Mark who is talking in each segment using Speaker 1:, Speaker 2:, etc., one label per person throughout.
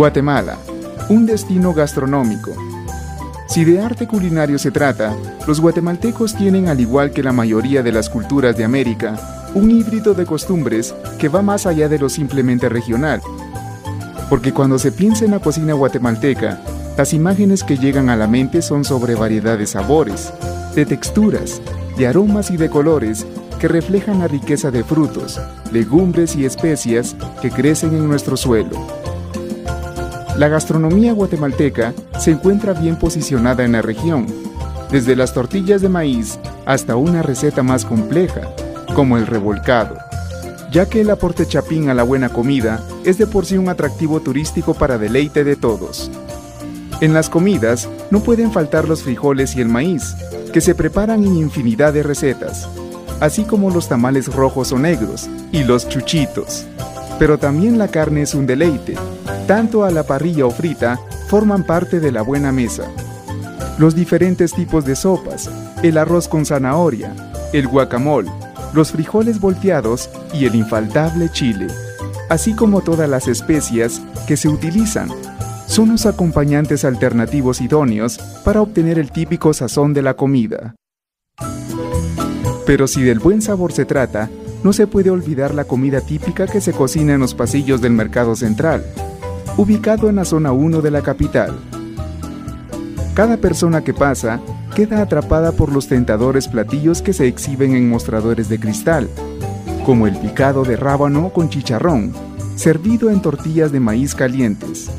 Speaker 1: Guatemala, un destino gastronómico. Si de arte culinario se trata, los guatemaltecos tienen, al igual que la mayoría de las culturas de América, un híbrido de costumbres que va más allá de lo simplemente regional. Porque cuando se piensa en la cocina guatemalteca, las imágenes que llegan a la mente son sobre variedad de sabores, de texturas, de aromas y de colores que reflejan la riqueza de frutos, legumbres y especias que crecen en nuestro suelo. La gastronomía guatemalteca se encuentra bien posicionada en la región, desde las tortillas de maíz hasta una receta más compleja, como el revolcado, ya que el aporte chapín a la buena comida es de por sí un atractivo turístico para deleite de todos. En las comidas no pueden faltar los frijoles y el maíz, que se preparan en infinidad de recetas, así como los tamales rojos o negros y los chuchitos. Pero también la carne es un deleite, tanto a la parrilla o frita forman parte de la buena mesa. Los diferentes tipos de sopas, el arroz con zanahoria, el guacamole, los frijoles volteados y el infaltable chile, así como todas las especias que se utilizan. Son los acompañantes alternativos idóneos para obtener el típico sazón de la comida. Pero si del buen sabor se trata, no se puede olvidar la comida típica que se cocina en los pasillos del Mercado Central, ubicado en la zona 1 de la capital. Cada persona que pasa queda atrapada por los tentadores platillos que se exhiben en mostradores de cristal, como el picado de rábano con chicharrón, servido en tortillas de maíz calientes.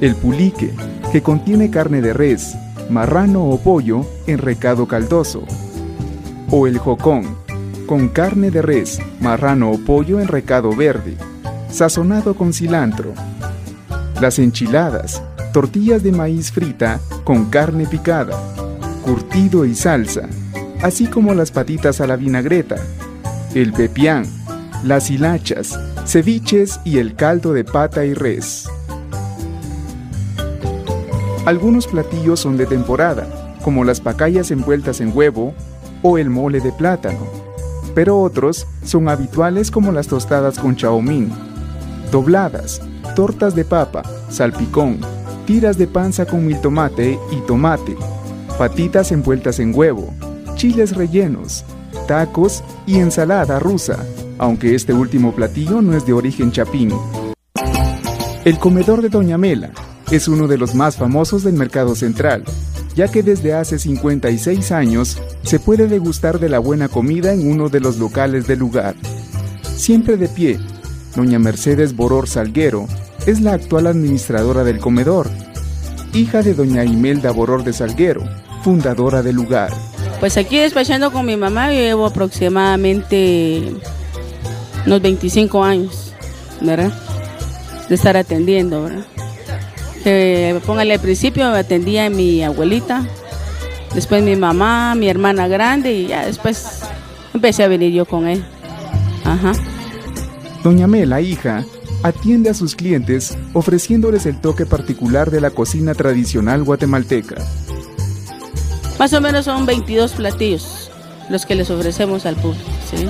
Speaker 1: El pulique, que contiene carne de res, marrano o pollo en recado caldoso. O el jocón, con carne de res, marrano o pollo en recado verde, sazonado con cilantro. Las enchiladas, tortillas de maíz frita con carne picada, curtido y salsa, así como las patitas a la vinagreta, el pepián, las hilachas, ceviches y el caldo de pata y res. Algunos platillos son de temporada, como las pacayas envueltas en huevo o el mole de plátano, pero otros son habituales como las tostadas con chaomín, dobladas, tortas de papa, salpicón, tiras de panza con mil tomate y tomate, patitas envueltas en huevo, chiles rellenos, tacos y ensalada rusa, aunque este último platillo no es de origen chapín. El comedor de Doña Mela es uno de los más famosos del mercado central, ya que desde hace 56 años se puede degustar de la buena comida en uno de los locales del lugar. Siempre de pie, Doña Mercedes Boror Salguero es la actual administradora del comedor, hija de Doña Imelda Boror de Salguero, fundadora del lugar.
Speaker 2: Pues aquí despachando con mi mamá llevo aproximadamente unos 25 años, ¿verdad? De estar atendiendo, ¿verdad? Que póngale al principio me atendía mi abuelita, después mi mamá, mi hermana grande y ya después empecé a venir yo con él. Ajá.
Speaker 1: Doña Mela, hija, atiende a sus clientes ofreciéndoles el toque particular de la cocina tradicional guatemalteca.
Speaker 2: Más o menos son 22 platillos los que les ofrecemos al público, ¿sí?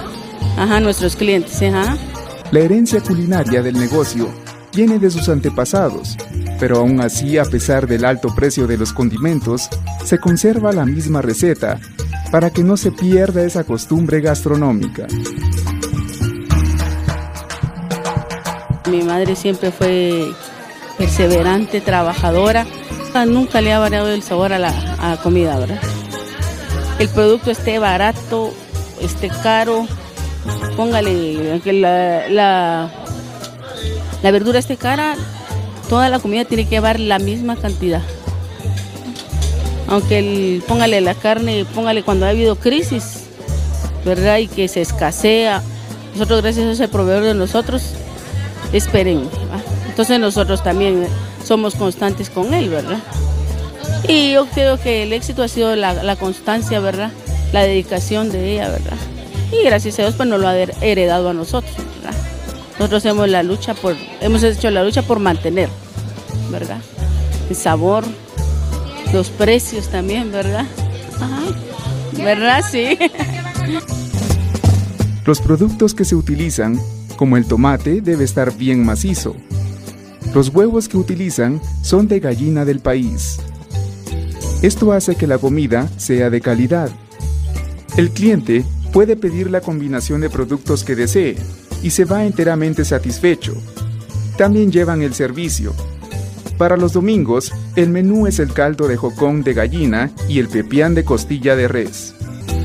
Speaker 2: Ajá, nuestros clientes, ajá.
Speaker 1: La herencia culinaria del negocio viene de sus antepasados, pero aún así, a pesar del alto precio de los condimentos, se conserva la misma receta para que no se pierda esa costumbre gastronómica.
Speaker 2: Mi madre siempre fue perseverante, trabajadora nunca le ha variado el sabor a la, comida, ¿verdad? El producto esté barato, esté caro, póngale que la, la, verdura esté cara, toda la comida tiene que llevar la misma cantidad. Aunque el, póngale la carne, póngale cuando ha habido crisis, ¿verdad? Y que se escasea. Nosotros, gracias a ese proveedor de nosotros, esperen. Entonces nosotros también somos constantes con él, ¿verdad? Y yo creo que el éxito ha sido la, constancia, ¿verdad? La dedicación de ella, ¿verdad? Y gracias a Dios pues nos lo ha heredado a nosotros. Nosotros hemos la lucha por, hemos hecho la lucha por mantener, ¿verdad? El sabor, los precios también, ¿verdad? Ajá. ¿Verdad? Sí.
Speaker 1: Los productos que se utilizan, como el tomate, debe estar bien macizo, Los huevos que utilizan son de gallina del país. Esto hace que la comida sea de calidad. El cliente puede pedir la combinación de productos que desee y se va enteramente satisfecho. También llevan el servicio. Para los domingos, el menú es el caldo de jocón de gallina y el pepián de costilla de res.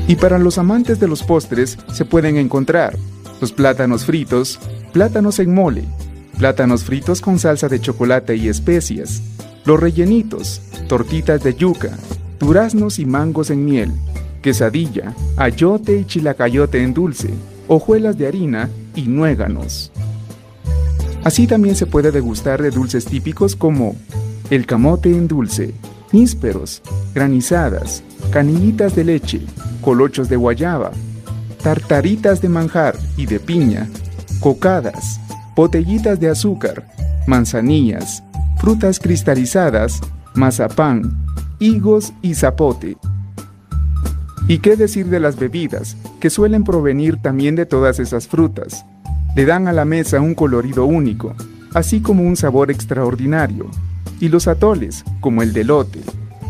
Speaker 1: Y para los amantes de los postres se pueden encontrar los plátanos fritos, plátanos en mole, plátanos fritos con salsa de chocolate y especias, los rellenitos, tortitas de yuca, duraznos y mangos en miel, quesadilla, ayote y chilacayote en dulce, hojuelas de harina y nuéganos. Así también se puede degustar de dulces típicos como el camote en dulce, nísperos, granizadas, canillitas de leche, colochos de guayaba, tartaritas de manjar y de piña, cocadas, botellitas de azúcar, manzanillas, frutas cristalizadas, mazapán, higos y zapote. ¿Y qué decir de las bebidas, que suelen provenir también de todas esas frutas? Le dan a la mesa un colorido único, así como un sabor extraordinario. Y los atoles, como el de lote,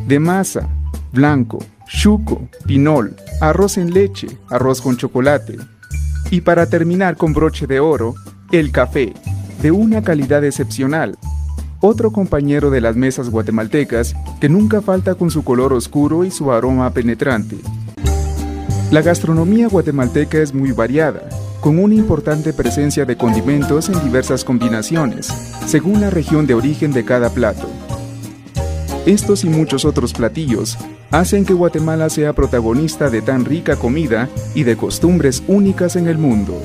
Speaker 1: de masa, blanco, chuco, pinol, arroz en leche, arroz con chocolate. Y para terminar con broche de oro, el café, de una calidad excepcional. Otro compañero de las mesas guatemaltecas que nunca falta con su color oscuro y su aroma penetrante. La gastronomía guatemalteca es muy variada, con una importante presencia de condimentos en diversas combinaciones, según la región de origen de cada plato. Estos y muchos otros platillos hacen que Guatemala sea protagonista de tan rica comida y de costumbres únicas en el mundo.